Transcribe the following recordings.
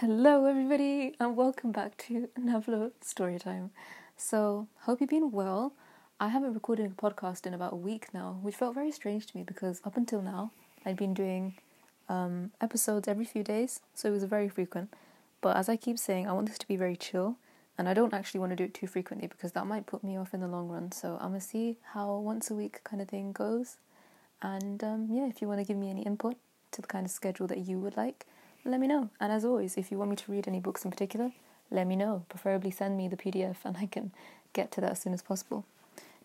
Hello, everybody, and welcome back to Navlo Storytime. So, hope you've been well. I haven't recorded a podcast in about a week now, which felt very strange to me because up until now I'd been doing um, episodes every few days, so it was very frequent. But as I keep saying, I want this to be very chill, and I don't actually want to do it too frequently because that might put me off in the long run. So, I'm gonna see how once a week kind of thing goes. And um, yeah, if you want to give me any input to the kind of schedule that you would like, let me know. And as always, if you want me to read any books in particular, let me know. Preferably send me the PDF and I can get to that as soon as possible.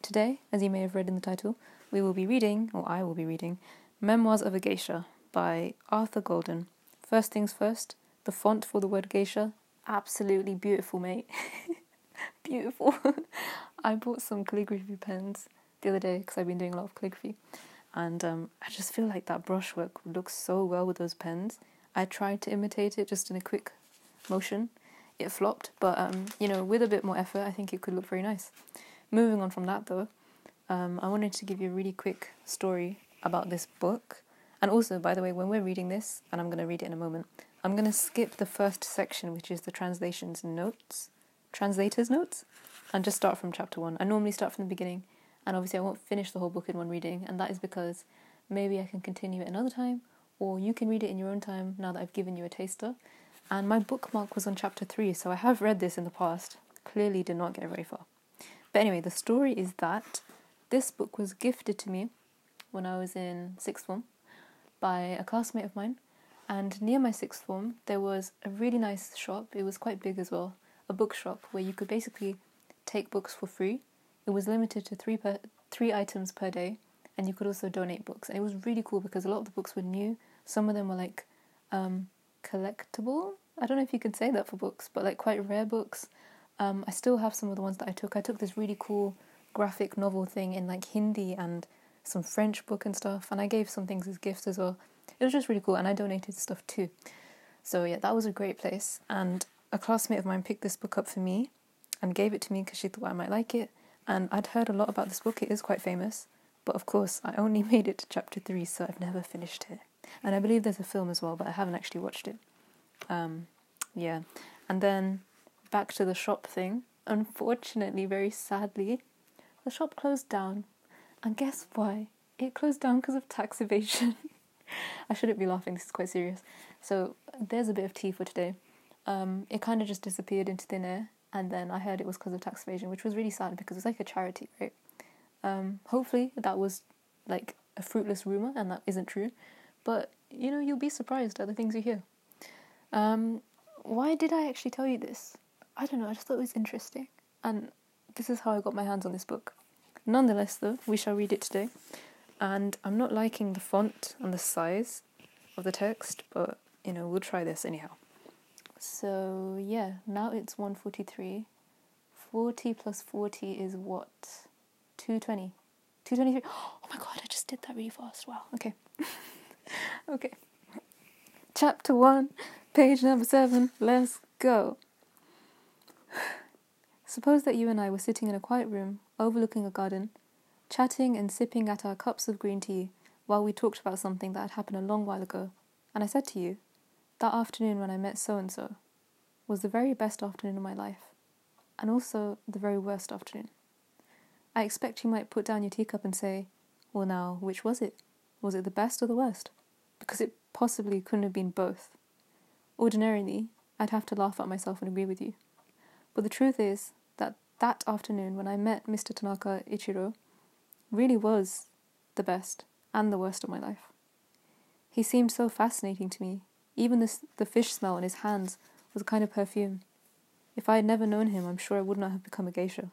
Today, as you may have read in the title, we will be reading, or I will be reading, Memoirs of a Geisha by Arthur Golden. First things first, the font for the word geisha, absolutely beautiful, mate. beautiful. I bought some calligraphy pens the other day because I've been doing a lot of calligraphy and um, I just feel like that brushwork looks so well with those pens. I tried to imitate it just in a quick motion. It flopped, but um, you know, with a bit more effort, I think it could look very nice. Moving on from that, though, um, I wanted to give you a really quick story about this book. And also, by the way, when we're reading this, and I'm going to read it in a moment, I'm going to skip the first section, which is the translations notes, translators' notes, and just start from chapter one. I normally start from the beginning and obviously I won't finish the whole book in one reading, and that is because maybe I can continue it another time, or you can read it in your own time now that I've given you a taster. And my bookmark was on chapter 3, so I have read this in the past. Clearly did not get very far. But anyway, the story is that this book was gifted to me when I was in sixth form by a classmate of mine. And near my sixth form, there was a really nice shop. It was quite big as well, a bookshop where you could basically take books for free it was limited to three per three items per day, and you could also donate books. And it was really cool because a lot of the books were new. Some of them were like um, collectible. I don't know if you can say that for books, but like quite rare books. Um, I still have some of the ones that I took. I took this really cool graphic novel thing in like Hindi and some French book and stuff, and I gave some things as gifts as well. It was just really cool, and I donated stuff too. So yeah, that was a great place. And a classmate of mine picked this book up for me and gave it to me because she thought I might like it. And I'd heard a lot about this book, it is quite famous. But of course, I only made it to chapter three, so I've never finished it. And I believe there's a film as well, but I haven't actually watched it. Um, yeah. And then back to the shop thing. Unfortunately, very sadly, the shop closed down. And guess why? It closed down because of tax evasion. I shouldn't be laughing, this is quite serious. So there's a bit of tea for today. Um, it kind of just disappeared into thin air and then I heard it was because of tax evasion, which was really sad because it's like a charity, right? Um, hopefully that was like a fruitless rumor and that isn't true, but you know you'll be surprised at the things you hear. Um, why did I actually tell you this? I don't know. I just thought it was interesting, and this is how I got my hands on this book. Nonetheless, though, we shall read it today, and I'm not liking the font and the size of the text, but you know we'll try this anyhow. So yeah, now it's 143. 40 plus 40 is what? 220. 223. Oh my god, I just did that really fast. Wow. Okay. okay. Chapter 1, page number 7. Let's go. Suppose that you and I were sitting in a quiet room overlooking a garden, chatting and sipping at our cups of green tea while we talked about something that had happened a long while ago, and I said to you, that afternoon when I met so and so was the very best afternoon of my life, and also the very worst afternoon. I expect you might put down your teacup and say, Well, now, which was it? Was it the best or the worst? Because it possibly couldn't have been both. Ordinarily, I'd have to laugh at myself and agree with you. But the truth is that that afternoon when I met Mr. Tanaka Ichiro really was the best and the worst of my life. He seemed so fascinating to me even the, the fish smell on his hands was a kind of perfume. If I had never known him, I'm sure I would not have become a geisha.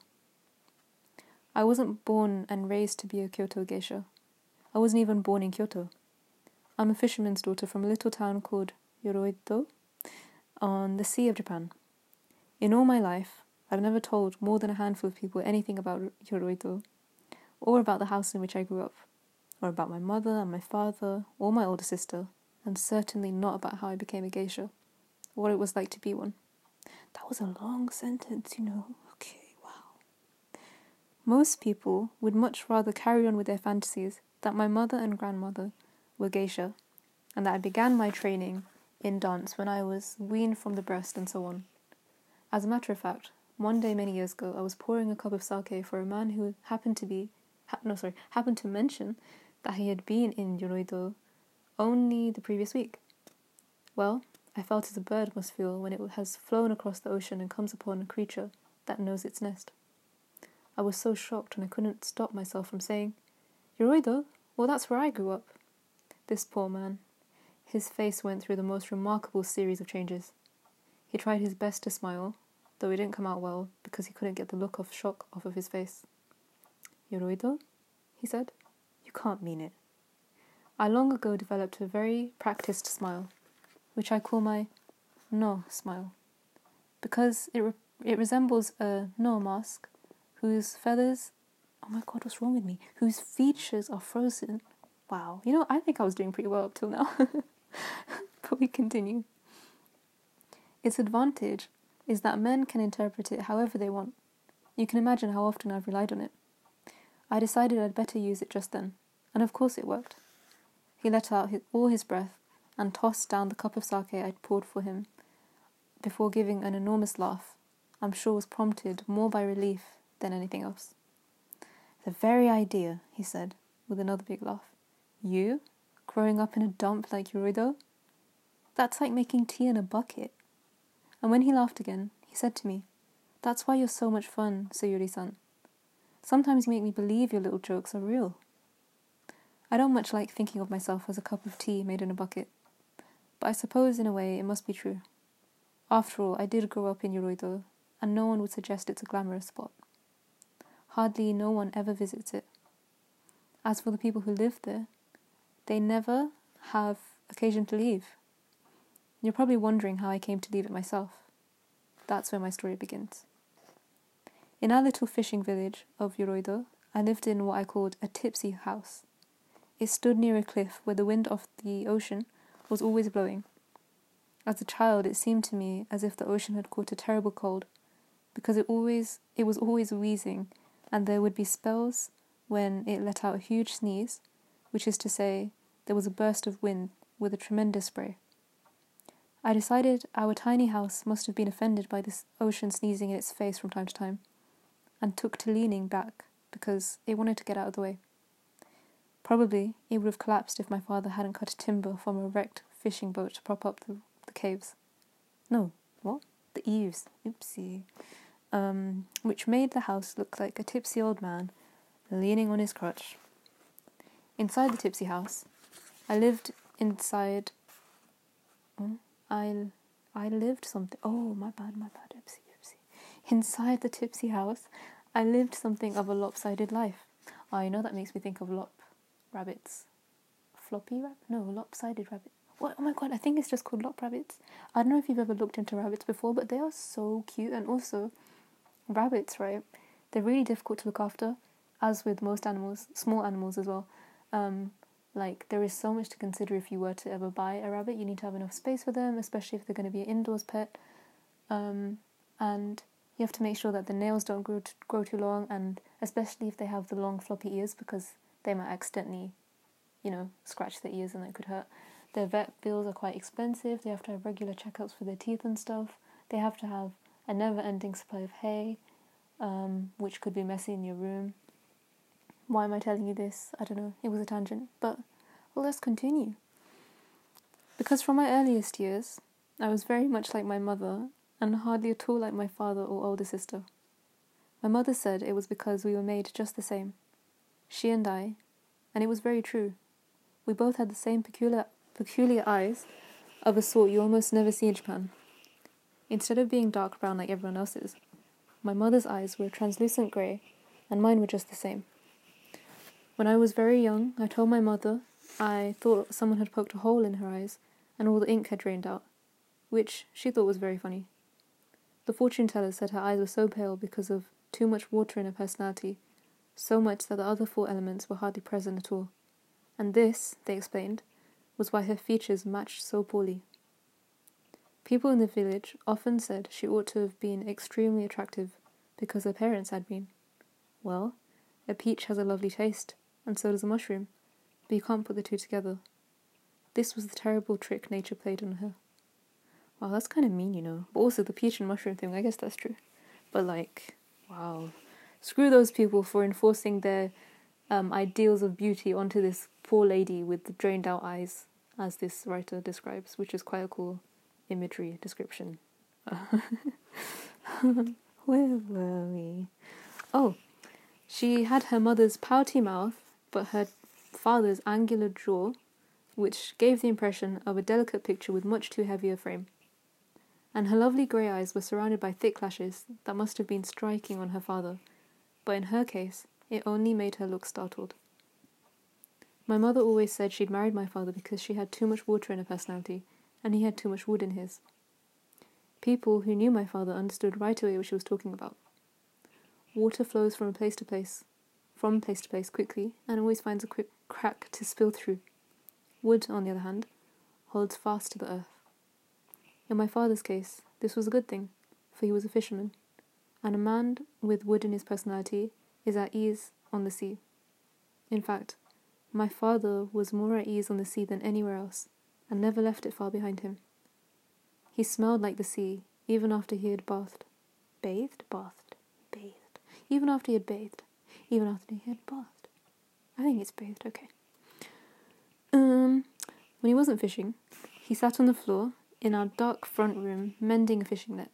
I wasn't born and raised to be a Kyoto geisha. I wasn't even born in Kyoto. I'm a fisherman's daughter from a little town called Yoroido on the Sea of Japan. In all my life, I've never told more than a handful of people anything about Yoroido, or about the house in which I grew up, or about my mother and my father, or my older sister, and certainly not about how I became a geisha, or what it was like to be one. That was a long sentence, you know. Most people would much rather carry on with their fantasies that my mother and grandmother were geisha, and that I began my training in dance when I was weaned from the breast and so on. As a matter of fact, one day many years ago, I was pouring a cup of sake for a man who happened to be, ha- no, sorry, happened to mention that he had been in Yoroido only the previous week. Well, I felt as a bird must feel when it has flown across the ocean and comes upon a creature that knows its nest. I was so shocked and I couldn't stop myself from saying, Yoroido? Well, that's where I grew up. This poor man. His face went through the most remarkable series of changes. He tried his best to smile, though it didn't come out well because he couldn't get the look of shock off of his face. Yoroido? he said. You can't mean it. I long ago developed a very practiced smile, which I call my Noh smile, because it, re- it resembles a Noh mask whose feathers. Oh my god, what's wrong with me? Whose features are frozen. Wow, you know, I think I was doing pretty well up till now. but we continue. Its advantage is that men can interpret it however they want. You can imagine how often I've relied on it. I decided I'd better use it just then, and of course it worked. He let out his, all his breath and tossed down the cup of sake I'd poured for him before giving an enormous laugh, I'm sure was prompted more by relief than anything else. The very idea, he said, with another big laugh. You, growing up in a dump like Yoroido? That's like making tea in a bucket. And when he laughed again, he said to me, That's why you're so much fun, Sayuri-san. Sometimes you make me believe your little jokes are real. I don't much like thinking of myself as a cup of tea made in a bucket, but I suppose in a way it must be true. After all, I did grow up in Yoroido, and no one would suggest it's a glamorous spot. Hardly no one ever visits it. As for the people who live there, they never have occasion to leave. You're probably wondering how I came to leave it myself. That's where my story begins. In our little fishing village of Yoroido, I lived in what I called a tipsy house. It stood near a cliff where the wind of the ocean was always blowing. As a child, it seemed to me as if the ocean had caught a terrible cold, because it always it was always wheezing, and there would be spells when it let out a huge sneeze, which is to say, there was a burst of wind with a tremendous spray. I decided our tiny house must have been offended by this ocean sneezing in its face from time to time, and took to leaning back because it wanted to get out of the way. Probably it would have collapsed if my father hadn't cut timber from a wrecked fishing boat to prop up the, the caves. No, what? The eaves. Oopsie. Um, which made the house look like a tipsy old man leaning on his crutch. Inside the tipsy house, I lived inside. Oh, I I lived something. Oh, my bad, my bad. Oopsie, oopsie. Inside the tipsy house, I lived something of a lopsided life. I know that makes me think of lop rabbits. Floppy rabbit? No, lopsided rabbit. What? Oh my god, I think it's just called lop rabbits. I don't know if you've ever looked into rabbits before, but they are so cute. And also, rabbits, right? They're really difficult to look after, as with most animals, small animals as well. Um, like there is so much to consider if you were to ever buy a rabbit. You need to have enough space for them, especially if they're going to be an indoors pet. Um, and you have to make sure that the nails don't grow t- grow too long, and especially if they have the long floppy ears, because they might accidentally, you know, scratch their ears and that could hurt. Their vet bills are quite expensive. They have to have regular checkups for their teeth and stuff. They have to have a never-ending supply of hay, um, which could be messy in your room. Why am I telling you this? I don't know. It was a tangent. But, well, let's continue. Because from my earliest years, I was very much like my mother and hardly at all like my father or older sister. My mother said it was because we were made just the same. She and I, and it was very true. We both had the same peculiar, peculiar eyes of a sort you almost never see in Japan. Instead of being dark brown like everyone else's, my mother's eyes were translucent grey, and mine were just the same. When I was very young, I told my mother I thought someone had poked a hole in her eyes and all the ink had drained out, which she thought was very funny. The fortune teller said her eyes were so pale because of too much water in her personality, so much that the other four elements were hardly present at all. And this, they explained, was why her features matched so poorly. People in the village often said she ought to have been extremely attractive because her parents had been. Well, a peach has a lovely taste, and so does a mushroom, but you can't put the two together. This was the terrible trick nature played on her. Wow, that's kind of mean, you know. But also the peach and mushroom thing, I guess that's true. But like, wow. Screw those people for enforcing their um, ideals of beauty onto this poor lady with the drained out eyes, as this writer describes, which is quite a cool imagery description. Where were we? Oh, she had her mother's pouty mouth, but her father's angular jaw, which gave the impression of a delicate picture with much too heavy a frame. And her lovely grey eyes were surrounded by thick lashes that must have been striking on her father, but in her case, it only made her look startled. My mother always said she'd married my father because she had too much water in her personality, and he had too much wood in his. People who knew my father understood right away what she was talking about. Water flows from place to place, from place to place quickly, and always finds a quick crack to spill through. Wood, on the other hand, holds fast to the earth. In my father's case, this was a good thing, for he was a fisherman, and a man with wood in his personality is at ease on the sea. In fact, my father was more at ease on the sea than anywhere else, and never left it far behind him. He smelled like the sea, even after he had bathed. Bathed? Bathed. Bathed. Even after he had bathed. Even after he had bathed. I think it's bathed, okay. Um, when he wasn't fishing, he sat on the floor in our dark front room mending a fishing net.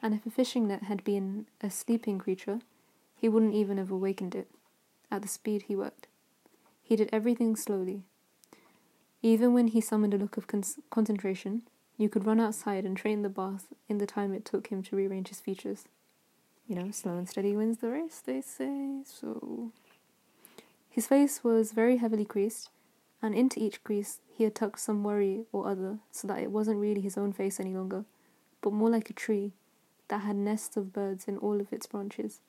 And if a fishing net had been a sleeping creature, he wouldn't even have awakened it, at the speed he worked. He did everything slowly. Even when he summoned a look of con- concentration, you could run outside and train the bath in the time it took him to rearrange his features. You know, slow and steady wins the race, they say, so. His face was very heavily creased, and into each crease he had tucked some worry or other so that it wasn't really his own face any longer, but more like a tree that had nests of birds in all of its branches.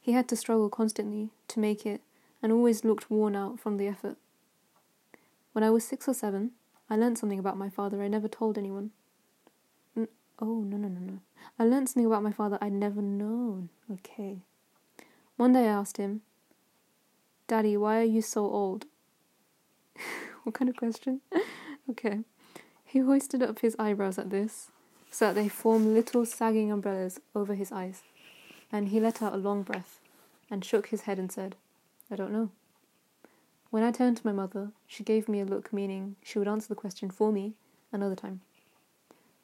He had to struggle constantly to make it and always looked worn out from the effort. When I was six or seven, I learned something about my father I never told anyone. N- oh, no, no, no, no. I learned something about my father I'd never known. Okay. One day I asked him, Daddy, why are you so old? what kind of question? okay. He hoisted up his eyebrows at this, so that they formed little sagging umbrellas over his eyes and he let out a long breath and shook his head and said, I don't know. When I turned to my mother, she gave me a look meaning she would answer the question for me another time.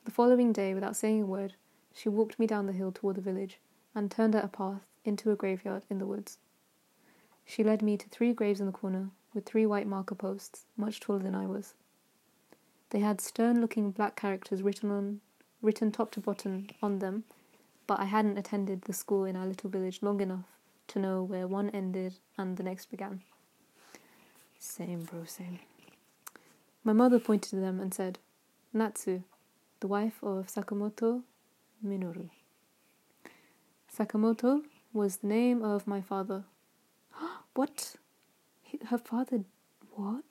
The following day, without saying a word, she walked me down the hill toward the village and turned at a path into a graveyard in the woods. She led me to three graves in the corner with three white marker posts, much taller than I was. They had stern looking black characters written on written top to bottom on them but I hadn't attended the school in our little village long enough to know where one ended and the next began. Same, bro, same. My mother pointed to them and said, Natsu, the wife of Sakamoto Minoru. Sakamoto was the name of my father. what? Her father. What?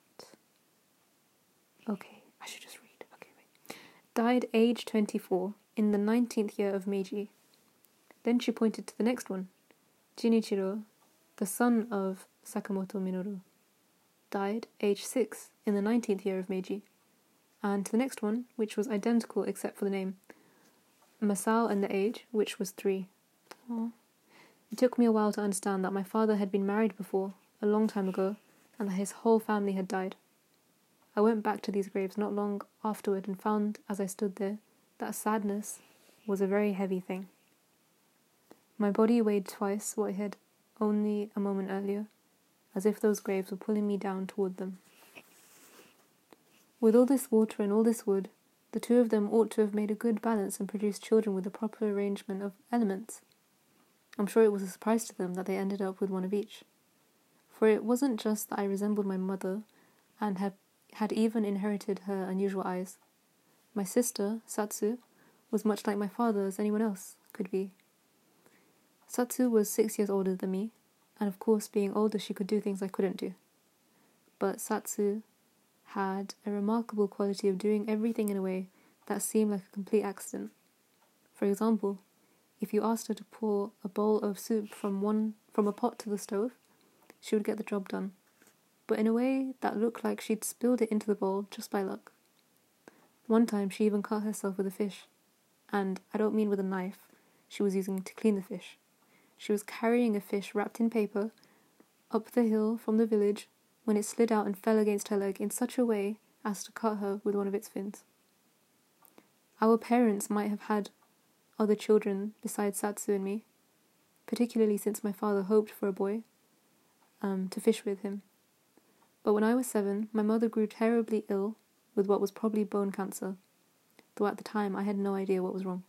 Okay, I should just read. Okay, wait. Died age 24 in the 19th year of Meiji then she pointed to the next one. Jinichiro, the son of Sakamoto Minoru, died aged six in the 19th year of Meiji. And to the next one, which was identical except for the name, Masao and the age, which was three. Aww. It took me a while to understand that my father had been married before, a long time ago, and that his whole family had died. I went back to these graves not long afterward and found, as I stood there, that sadness was a very heavy thing. My body weighed twice what it had only a moment earlier, as if those graves were pulling me down toward them. With all this water and all this wood, the two of them ought to have made a good balance and produced children with a proper arrangement of elements. I'm sure it was a surprise to them that they ended up with one of each. For it wasn't just that I resembled my mother and have, had even inherited her unusual eyes. My sister, Satsu, was much like my father as anyone else could be. Satsu was six years older than me, and of course, being older, she could do things I couldn't do. But Satsu had a remarkable quality of doing everything in a way that seemed like a complete accident. For example, if you asked her to pour a bowl of soup from one from a pot to the stove, she would get the job done, but in a way that looked like she'd spilled it into the bowl just by luck. One time she even cut herself with a fish. And I don't mean with a knife she was using to clean the fish. She was carrying a fish wrapped in paper up the hill from the village when it slid out and fell against her leg in such a way as to cut her with one of its fins. Our parents might have had other children besides Satsu and me, particularly since my father hoped for a boy um, to fish with him. But when I was seven, my mother grew terribly ill with what was probably bone cancer, though at the time I had no idea what was wrong.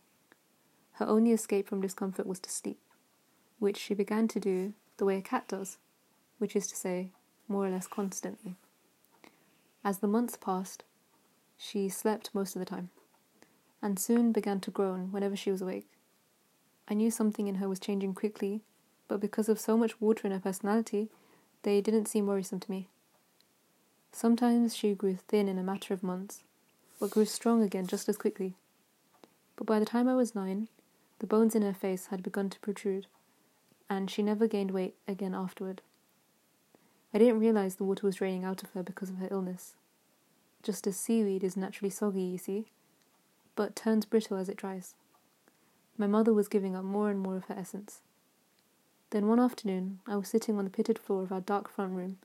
Her only escape from discomfort was to sleep, which she began to do the way a cat does, which is to say, more or less constantly. As the months passed, she slept most of the time, and soon began to groan whenever she was awake. I knew something in her was changing quickly, but because of so much water in her personality, they didn't seem worrisome to me. Sometimes she grew thin in a matter of months, but grew strong again just as quickly. But by the time I was nine, the bones in her face had begun to protrude, and she never gained weight again afterward. I didn't realize the water was draining out of her because of her illness. Just as seaweed is naturally soggy, you see, but turns brittle as it dries. My mother was giving up more and more of her essence. Then one afternoon, I was sitting on the pitted floor of our dark front room,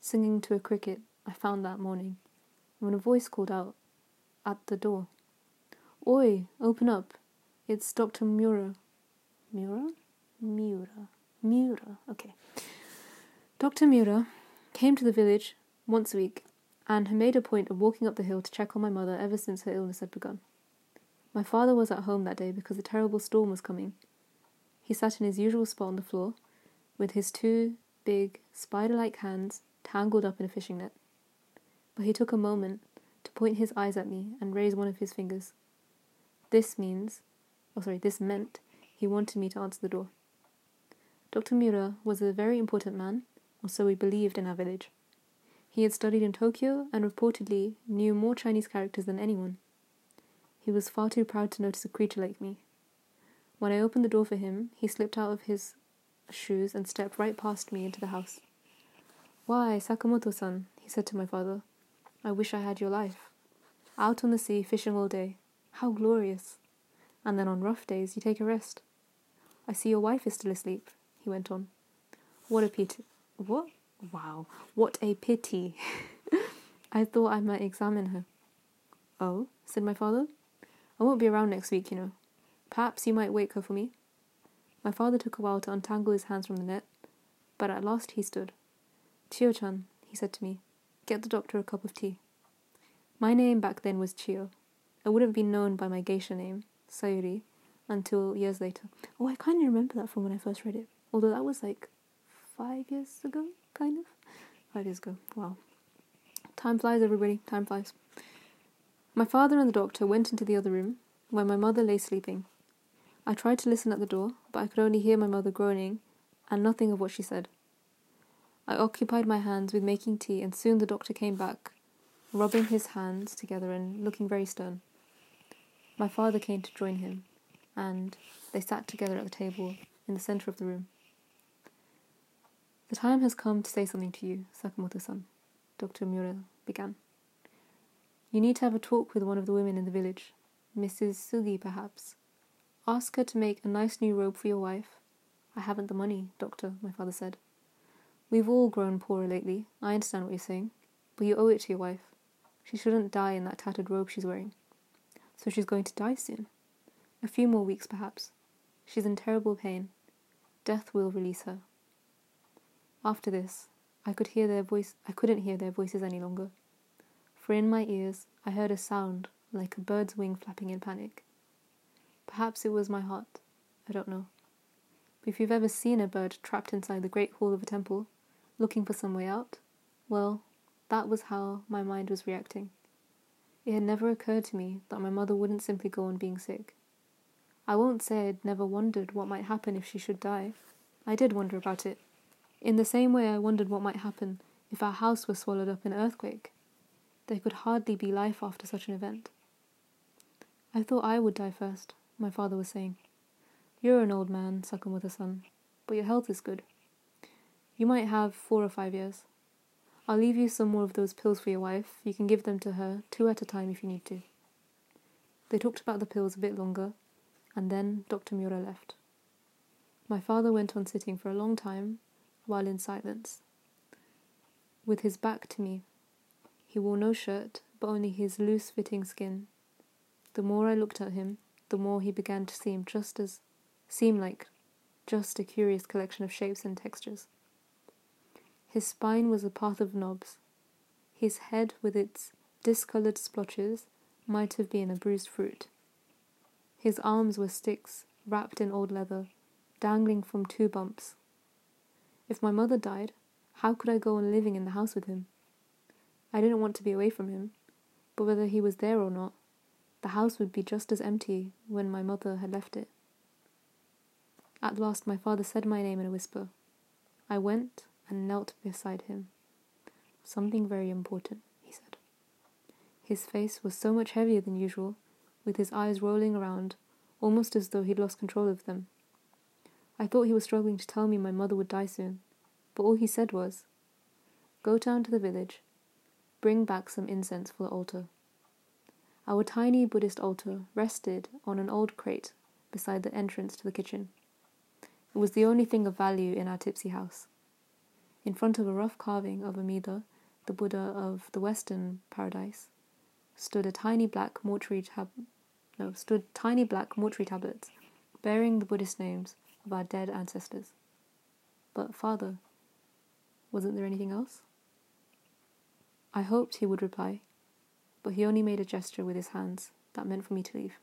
singing to a cricket I found that morning, when a voice called out at the door. Oi, open up. It's Dr. Mura. Mura? Mura. Mura. Okay. Dr. Mura came to the village once a week and had made a point of walking up the hill to check on my mother ever since her illness had begun. My father was at home that day because a terrible storm was coming. He sat in his usual spot on the floor, with his two big, spider like hands tangled up in a fishing net. But he took a moment to point his eyes at me and raise one of his fingers. This means, oh sorry, this meant he wanted me to answer the door. Dr. Mura was a very important man or so we believed in our village. He had studied in Tokyo and reportedly knew more Chinese characters than anyone. He was far too proud to notice a creature like me. When I opened the door for him, he slipped out of his shoes and stepped right past me into the house. Why, Sakamoto san, he said to my father, I wish I had your life. Out on the sea, fishing all day. How glorious! And then on rough days, you take a rest. I see your wife is still asleep, he went on. What a pity. What? Wow, what a pity. I thought I might examine her. Oh, said my father. I won't be around next week, you know. Perhaps you might wake her for me. My father took a while to untangle his hands from the net, but at last he stood. Chio chan, he said to me, get the doctor a cup of tea. My name back then was Chio. I wouldn't be known by my geisha name, Sayuri, until years later. Oh, I kind of remember that from when I first read it, although that was like five years ago, kind of. Five years ago. Wow. Time flies, everybody. Time flies. My father and the doctor went into the other room, where my mother lay sleeping. I tried to listen at the door, but I could only hear my mother groaning, and nothing of what she said. I occupied my hands with making tea, and soon the doctor came back, rubbing his hands together and looking very stern. My father came to join him, and they sat together at the table in the centre of the room. The time has come to say something to you, Sakamoto san, Dr. Mura began. You need to have a talk with one of the women in the village, Mrs. Sugi, perhaps. Ask her to make a nice new robe for your wife. I haven't the money, doctor, my father said. We've all grown poorer lately. I understand what you're saying. But you owe it to your wife. She shouldn't die in that tattered robe she's wearing. So she's going to die soon. A few more weeks, perhaps. She's in terrible pain. Death will release her. After this, I could hear their voice I couldn't hear their voices any longer. For in my ears I heard a sound like a bird's wing flapping in panic. Perhaps it was my heart. I don't know. But if you've ever seen a bird trapped inside the great hall of a temple, looking for some way out, well, that was how my mind was reacting. It had never occurred to me that my mother wouldn't simply go on being sick. I won't say I'd never wondered what might happen if she should die. I did wonder about it. In the same way, I wondered what might happen if our house was swallowed up in an earthquake. There could hardly be life after such an event. I thought I would die first, my father was saying. You're an old man, Sakamoto san, but your health is good. You might have four or five years. I'll leave you some more of those pills for your wife. You can give them to her, two at a time if you need to. They talked about the pills a bit longer, and then Dr. Miura left. My father went on sitting for a long time, while in silence, with his back to me. He wore no shirt, but only his loose fitting skin. The more I looked at him, the more he began to seem just as seem like just a curious collection of shapes and textures. His spine was a path of knobs. His head, with its discoloured splotches, might have been a bruised fruit. His arms were sticks wrapped in old leather, dangling from two bumps. If my mother died, how could I go on living in the house with him? I didn't want to be away from him, but whether he was there or not, the house would be just as empty when my mother had left it. At last, my father said my name in a whisper. I went and knelt beside him. Something very important, he said. His face was so much heavier than usual, with his eyes rolling around, almost as though he'd lost control of them. I thought he was struggling to tell me my mother would die soon, but all he said was, Go down to the village, bring back some incense for the altar. Our tiny Buddhist altar rested on an old crate beside the entrance to the kitchen. It was the only thing of value in our tipsy house. In front of a rough carving of Amida, the Buddha of the Western paradise, stood a tiny black mortuary tab- no, stood tiny black mortuary tablets bearing the Buddhist names of our dead ancestors. But, Father, wasn't there anything else? I hoped he would reply, but he only made a gesture with his hands that meant for me to leave.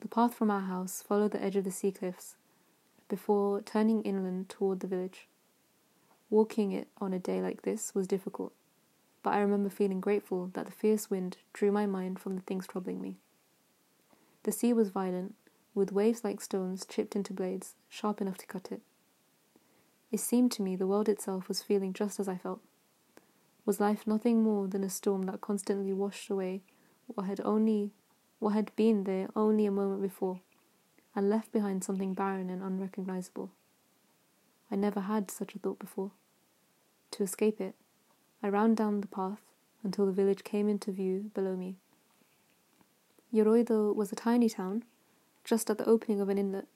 The path from our house followed the edge of the sea cliffs before turning inland toward the village. Walking it on a day like this was difficult, but I remember feeling grateful that the fierce wind drew my mind from the things troubling me. The sea was violent, with waves like stones chipped into blades, sharp enough to cut it. It seemed to me the world itself was feeling just as I felt. Was life nothing more than a storm that constantly washed away what had only what had been there only a moment before, and left behind something barren and unrecognizable? I never had such a thought before. To escape it, I ran down the path until the village came into view below me. Yoroido was a tiny town, just at the opening of an inlet.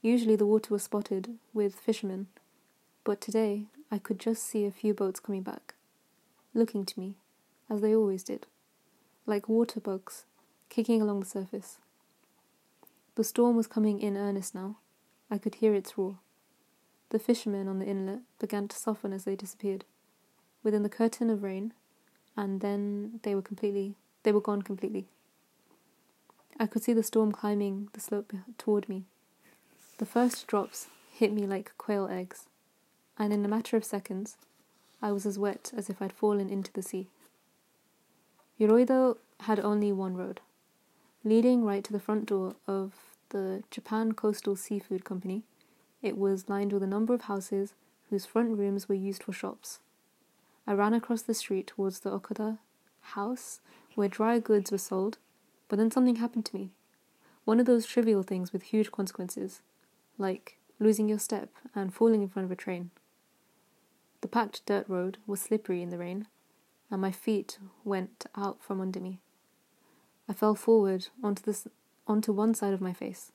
Usually the water was spotted with fishermen, but today I could just see a few boats coming back looking to me, as they always did, like water bugs kicking along the surface. The storm was coming in earnest now. I could hear its roar. The fishermen on the inlet began to soften as they disappeared, within the curtain of rain, and then they were completely they were gone completely. I could see the storm climbing the slope toward me. The first drops hit me like quail eggs, and in a matter of seconds I was as wet as if I'd fallen into the sea. Yoroido had only one road, leading right to the front door of the Japan Coastal Seafood Company. It was lined with a number of houses whose front rooms were used for shops. I ran across the street towards the Okada house where dry goods were sold, but then something happened to me. One of those trivial things with huge consequences, like losing your step and falling in front of a train. The packed dirt road was slippery in the rain, and my feet went out from under me. I fell forward onto, this, onto one side of my face.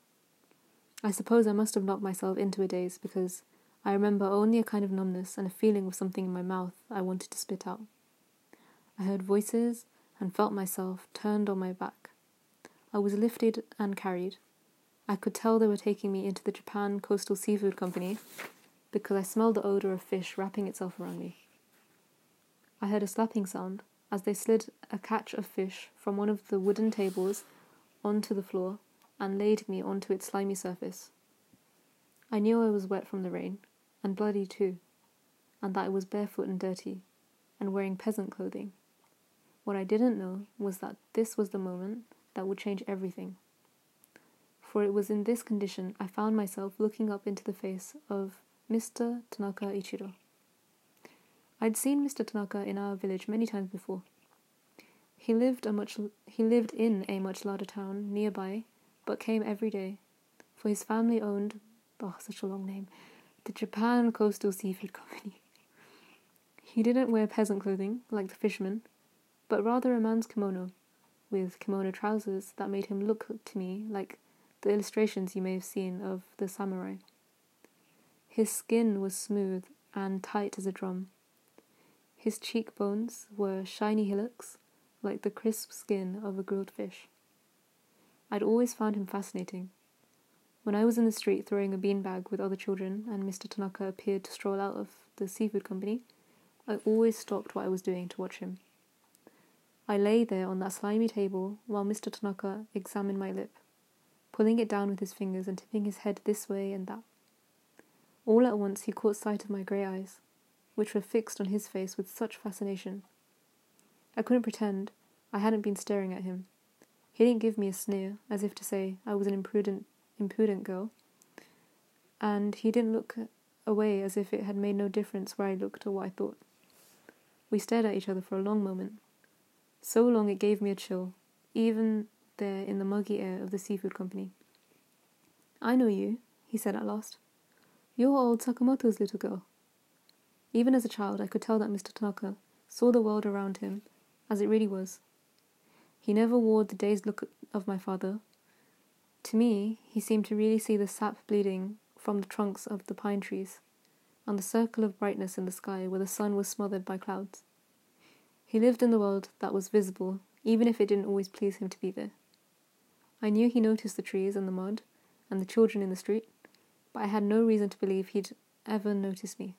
I suppose I must have knocked myself into a daze because I remember only a kind of numbness and a feeling of something in my mouth I wanted to spit out. I heard voices and felt myself turned on my back. I was lifted and carried. I could tell they were taking me into the Japan Coastal Seafood Company because I smelled the odour of fish wrapping itself around me. I heard a slapping sound as they slid a catch of fish from one of the wooden tables onto the floor and laid me onto its slimy surface. I knew I was wet from the rain, and bloody too, and that I was barefoot and dirty, and wearing peasant clothing. What I didn't know was that this was the moment that would change everything. For it was in this condition I found myself looking up into the face of Mr. Tanaka Ichiro. I'd seen Mr. Tanaka in our village many times before. He lived a much he lived in a much larger town nearby, but came every day, for his family owned oh such a long name, the Japan Coastal Seafood Company. He didn't wear peasant clothing like the fishermen, but rather a man's kimono, with kimono trousers that made him look to me like the illustrations you may have seen of the samurai. His skin was smooth and tight as a drum. His cheekbones were shiny hillocks, like the crisp skin of a grilled fish. I'd always found him fascinating. When I was in the street throwing a beanbag with other children and Mr. Tanaka appeared to stroll out of the seafood company, I always stopped what I was doing to watch him. I lay there on that slimy table while Mr. Tanaka examined my lip, pulling it down with his fingers and tipping his head this way and that. All at once he caught sight of my grey eyes, which were fixed on his face with such fascination. I couldn't pretend I hadn't been staring at him. He didn't give me a sneer, as if to say I was an imprudent, impudent girl, and he didn't look away as if it had made no difference where I looked or what I thought. We stared at each other for a long moment. So long it gave me a chill, even there in the muggy air of the seafood company. I know you, he said at last. You're old Sakamoto's little girl. Even as a child, I could tell that Mr. Tanaka saw the world around him as it really was. He never wore the dazed look of my father. To me, he seemed to really see the sap bleeding from the trunks of the pine trees, and the circle of brightness in the sky where the sun was smothered by clouds. He lived in the world that was visible, even if it didn't always please him to be there. I knew he noticed the trees and the mud and the children in the street, but I had no reason to believe he'd ever notice me.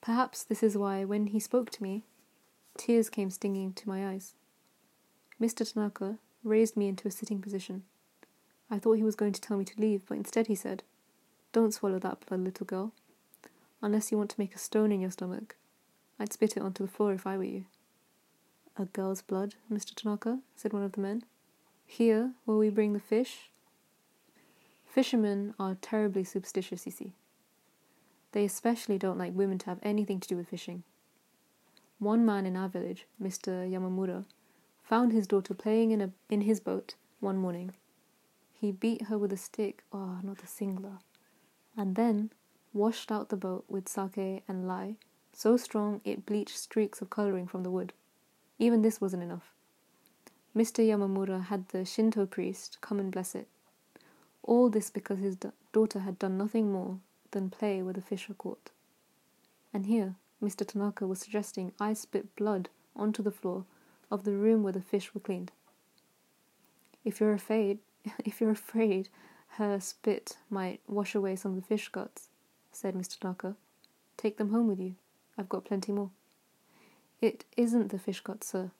Perhaps this is why, when he spoke to me, tears came stinging to my eyes. Mr. Tanaka raised me into a sitting position. I thought he was going to tell me to leave, but instead he said, Don't swallow that blood, little girl. Unless you want to make a stone in your stomach. I'd spit it onto the floor if I were you. A girl's blood, Mr. Tanaka, said one of the men. Here, where we bring the fish, Fishermen are terribly superstitious, you see. They especially don't like women to have anything to do with fishing. One man in our village, Mr. Yamamura, found his daughter playing in, a, in his boat one morning. He beat her with a stick, oh, not a singler, and then washed out the boat with sake and lye, so strong it bleached streaks of colouring from the wood. Even this wasn't enough. Mr. Yamamura had the Shinto priest come and bless it. All this because his daughter had done nothing more than play with a fisher caught. And here, Mr. Tanaka was suggesting I spit blood onto the floor of the room where the fish were cleaned. If you're afraid, if you're afraid her spit might wash away some of the fish guts, said Mr. Tanaka, take them home with you. I've got plenty more. It isn't the fish guts, sir.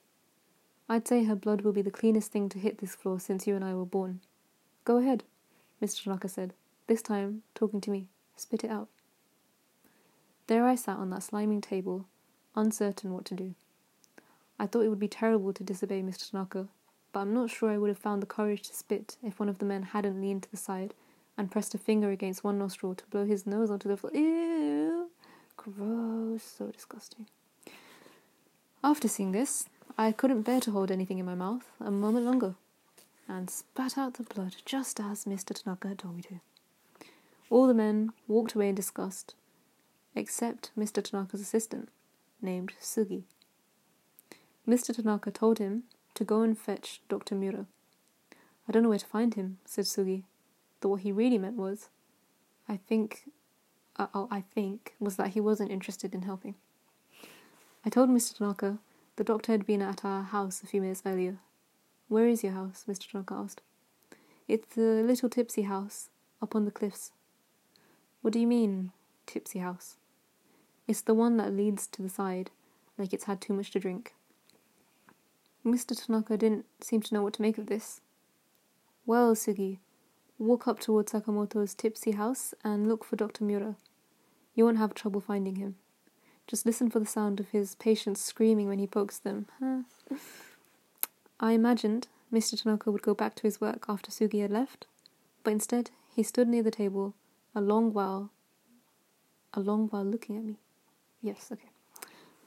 I'd say her blood will be the cleanest thing to hit this floor since you and I were born. Go ahead. Mr. Tanaka said, this time talking to me. Spit it out. There I sat on that sliming table, uncertain what to do. I thought it would be terrible to disobey Mr. Tanaka, but I'm not sure I would have found the courage to spit if one of the men hadn't leaned to the side and pressed a finger against one nostril to blow his nose onto the floor. Ew! Gross, so disgusting. After seeing this, I couldn't bear to hold anything in my mouth a moment longer and spat out the blood just as Mr. Tanaka had told me to. All the men walked away in disgust, except Mr. Tanaka's assistant, named Sugi. Mr. Tanaka told him to go and fetch Dr. Mura. I don't know where to find him, said Sugi, though what he really meant was, I think, uh, I think, was that he wasn't interested in helping. I told Mr. Tanaka the doctor had been at our house a few minutes earlier where is your house? Mr. Tanaka asked. It's the little tipsy house up on the cliffs. What do you mean, tipsy house? It's the one that leads to the side, like it's had too much to drink. Mr. Tanaka didn't seem to know what to make of this. Well, Sugi, walk up towards Sakamoto's tipsy house and look for Dr. Mura. You won't have trouble finding him. Just listen for the sound of his patients screaming when he pokes them. I imagined Mr. Tanaka would go back to his work after Sugi had left, but instead he stood near the table a long while, a long while looking at me. Yes, okay.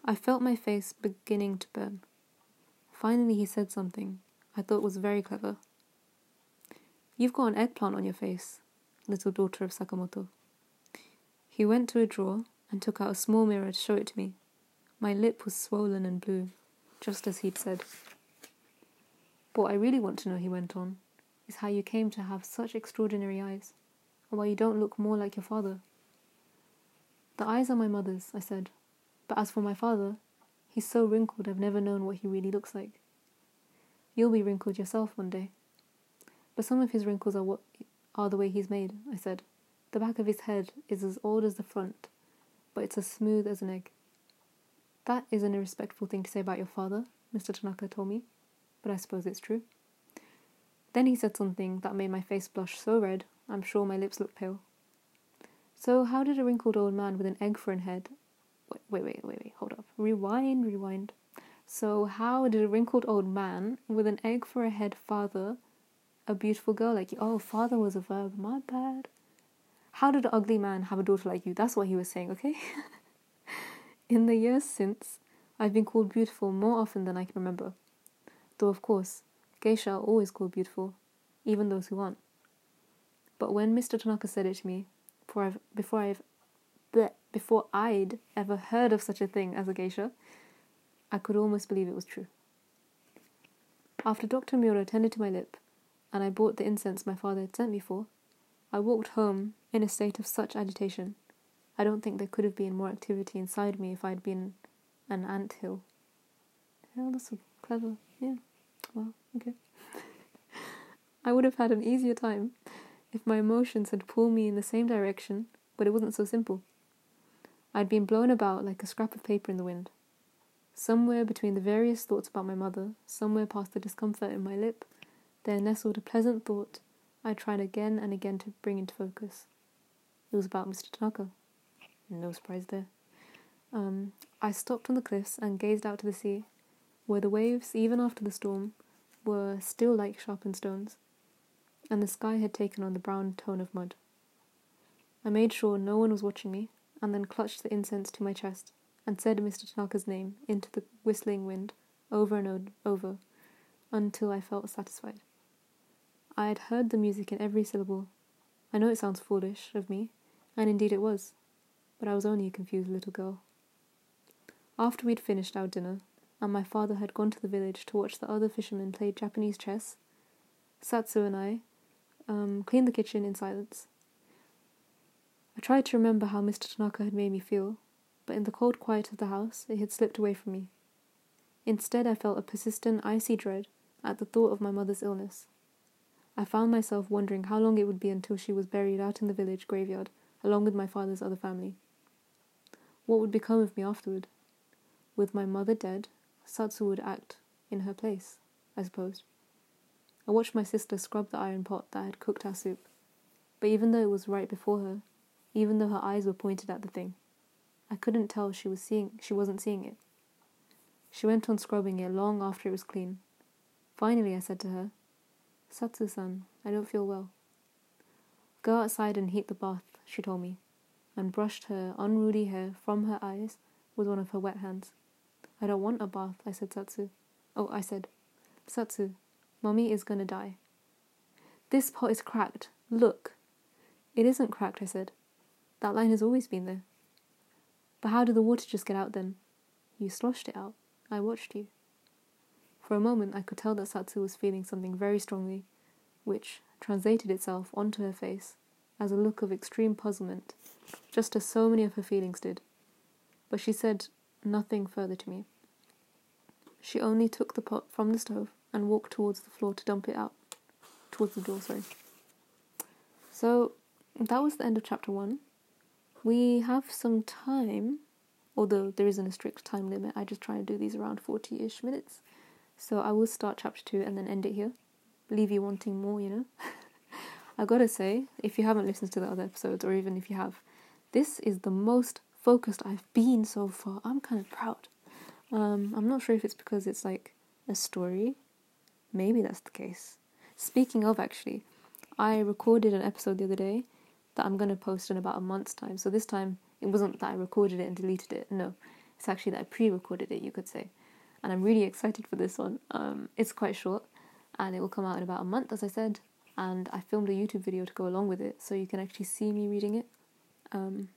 I felt my face beginning to burn. Finally, he said something I thought was very clever. You've got an eggplant on your face, little daughter of Sakamoto. He went to a drawer and took out a small mirror to show it to me. My lip was swollen and blue, just as he'd said. But what I really want to know, he went on, is how you came to have such extraordinary eyes, and why you don't look more like your father. The eyes are my mother's, I said, but as for my father, he's so wrinkled I've never known what he really looks like. You'll be wrinkled yourself one day. But some of his wrinkles are what are the way he's made, I said. The back of his head is as old as the front, but it's as smooth as an egg. That is an irrespectful thing to say about your father, Mr. Tanaka told me, but I suppose it's true. Then he said something that made my face blush so red, I'm sure my lips looked pale. So, how did a wrinkled old man with an egg for a head. Wait, wait, wait, wait, wait, hold up. Rewind, rewind. So, how did a wrinkled old man with an egg for a head father a beautiful girl like you? Oh, father was a verb, my bad. How did an ugly man have a daughter like you? That's what he was saying, okay? In the years since, I've been called beautiful more often than I can remember. Though, of course, geisha are always called beautiful, even those who aren't. But when Mr. Tanaka said it to me, before I've, before I've, bleh, before I'd ever heard of such a thing as a geisha, I could almost believe it was true. After Dr. Miura tended to my lip, and I bought the incense my father had sent me for, I walked home in a state of such agitation. I don't think there could have been more activity inside me if I'd been an ant hill. Hell, that's clever. Yeah. Well, okay. I would have had an easier time if my emotions had pulled me in the same direction, but it wasn't so simple. I'd been blown about like a scrap of paper in the wind. Somewhere between the various thoughts about my mother, somewhere past the discomfort in my lip, there nestled a pleasant thought I tried again and again to bring into focus. It was about Mr. Tanaka. No surprise there. Um, I stopped on the cliffs and gazed out to the sea, where the waves, even after the storm, were still like sharpened stones, and the sky had taken on the brown tone of mud. I made sure no one was watching me, and then clutched the incense to my chest and said Mr. Tanaka's name into the whistling wind over and over until I felt satisfied. I had heard the music in every syllable. I know it sounds foolish of me, and indeed it was, but I was only a confused little girl. After we'd finished our dinner, and my father had gone to the village to watch the other fishermen play Japanese chess, Satsu and I um, cleaned the kitchen in silence. I tried to remember how Mr. Tanaka had made me feel, but in the cold quiet of the house it had slipped away from me. Instead, I felt a persistent, icy dread at the thought of my mother's illness. I found myself wondering how long it would be until she was buried out in the village graveyard along with my father's other family. What would become of me afterward? With my mother dead, Satsu would act in her place, I suppose. I watched my sister scrub the iron pot that had cooked our soup, but even though it was right before her, even though her eyes were pointed at the thing, I couldn't tell she was seeing she wasn't seeing it. She went on scrubbing it long after it was clean. Finally I said to her, Satsu-san, I don't feel well. Go outside and heat the bath, she told me, and brushed her unruly hair from her eyes with one of her wet hands. I don't want a bath, I said Satsu. Oh, I said, Satsu, mommy is gonna die. This pot is cracked. Look. It isn't cracked, I said. That line has always been there. But how did the water just get out then? You sloshed it out. I watched you. For a moment, I could tell that Satsu was feeling something very strongly, which translated itself onto her face as a look of extreme puzzlement, just as so many of her feelings did. But she said nothing further to me. She only took the pot from the stove and walked towards the floor to dump it out. Towards the door, sorry. So that was the end of chapter one. We have some time, although there isn't a strict time limit, I just try and do these around 40 ish minutes. So I will start chapter two and then end it here. Leave you wanting more, you know? I gotta say, if you haven't listened to the other episodes, or even if you have, this is the most focused I've been so far. I'm kind of proud. Um, I'm not sure if it's because it's like a story. Maybe that's the case. Speaking of, actually, I recorded an episode the other day that I'm gonna post in about a month's time. So this time, it wasn't that I recorded it and deleted it. No, it's actually that I pre-recorded it. You could say and I'm really excited for this one. Um, it's quite short, and it will come out in about a month, as I said. And I filmed a YouTube video to go along with it, so you can actually see me reading it. Um,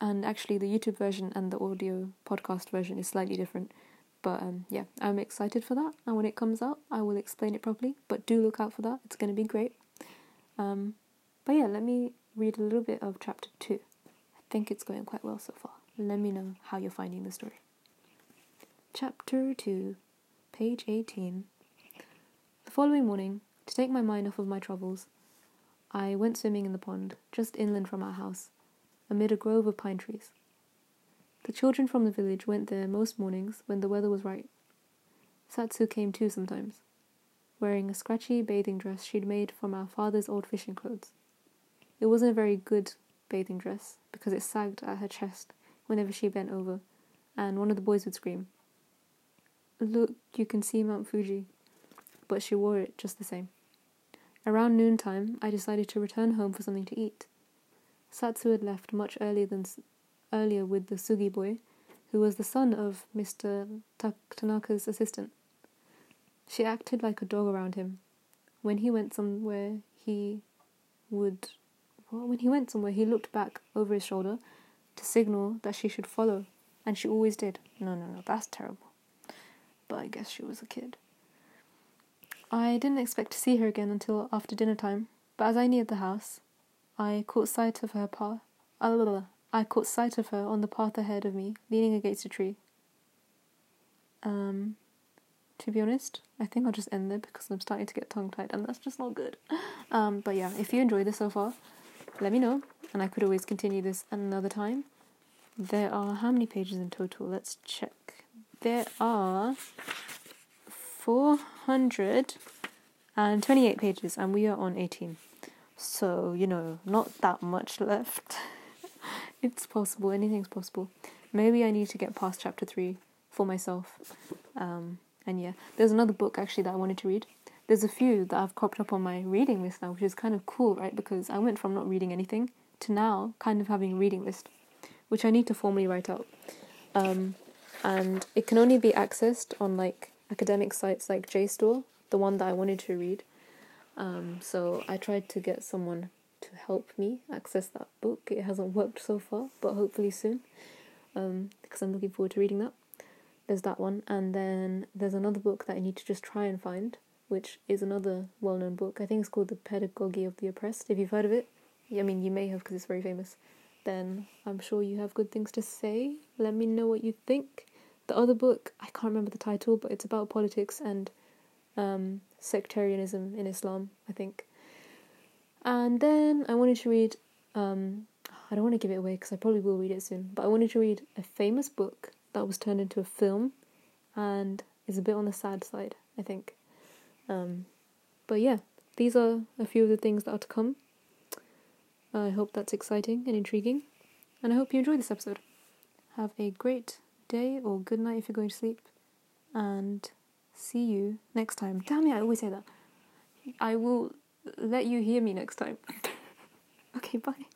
and actually, the YouTube version and the audio podcast version is slightly different. But um, yeah, I'm excited for that. And when it comes out, I will explain it properly. But do look out for that. It's going to be great. Um, but yeah, let me read a little bit of chapter two. I think it's going quite well so far. Let me know how you're finding the story. Chapter 2, page 18. The following morning, to take my mind off of my troubles, I went swimming in the pond, just inland from our house, amid a grove of pine trees. The children from the village went there most mornings when the weather was right. Satsu came too sometimes, wearing a scratchy bathing dress she'd made from our father's old fishing clothes. It wasn't a very good bathing dress because it sagged at her chest whenever she bent over, and one of the boys would scream, Look, you can see Mount Fuji. But she wore it just the same. Around noontime, I decided to return home for something to eat. Satsu had left much earlier than earlier with the Sugi boy, who was the son of Mr. Tanaka's assistant. She acted like a dog around him. When he went somewhere, he would. Well, when he went somewhere, he looked back over his shoulder to signal that she should follow, and she always did. No, no, no, that's terrible. But I guess she was a kid. I didn't expect to see her again until after dinner time, but as I neared the house, I caught sight of her path. I caught sight of her on the path ahead of me, leaning against a tree. Um, to be honest, I think I'll just end there because I'm starting to get tongue tied, and that's just not good. Um, but yeah, if you enjoyed this so far, let me know, and I could always continue this another time. There are how many pages in total? Let's check. There are 428 pages, and we are on 18. So, you know, not that much left. it's possible, anything's possible. Maybe I need to get past chapter 3 for myself. Um, and yeah, there's another book actually that I wanted to read. There's a few that I've cropped up on my reading list now, which is kind of cool, right? Because I went from not reading anything to now kind of having a reading list, which I need to formally write out. Um, and it can only be accessed on like academic sites like JSTOR, the one that I wanted to read. Um, so I tried to get someone to help me access that book. It hasn't worked so far, but hopefully soon, um, because I'm looking forward to reading that. There's that one, and then there's another book that I need to just try and find, which is another well known book. I think it's called The Pedagogy of the Oppressed. If you've heard of it, I mean, you may have because it's very famous. Then I'm sure you have good things to say. Let me know what you think. The other book, I can't remember the title, but it's about politics and um, sectarianism in Islam, I think. And then I wanted to read, um, I don't want to give it away because I probably will read it soon, but I wanted to read a famous book that was turned into a film and is a bit on the sad side, I think. Um, but yeah, these are a few of the things that are to come. I hope that's exciting and intriguing, and I hope you enjoy this episode. Have a great day or good night if you're going to sleep, and see you next time. Damn it, I always say that. I will let you hear me next time. okay, bye.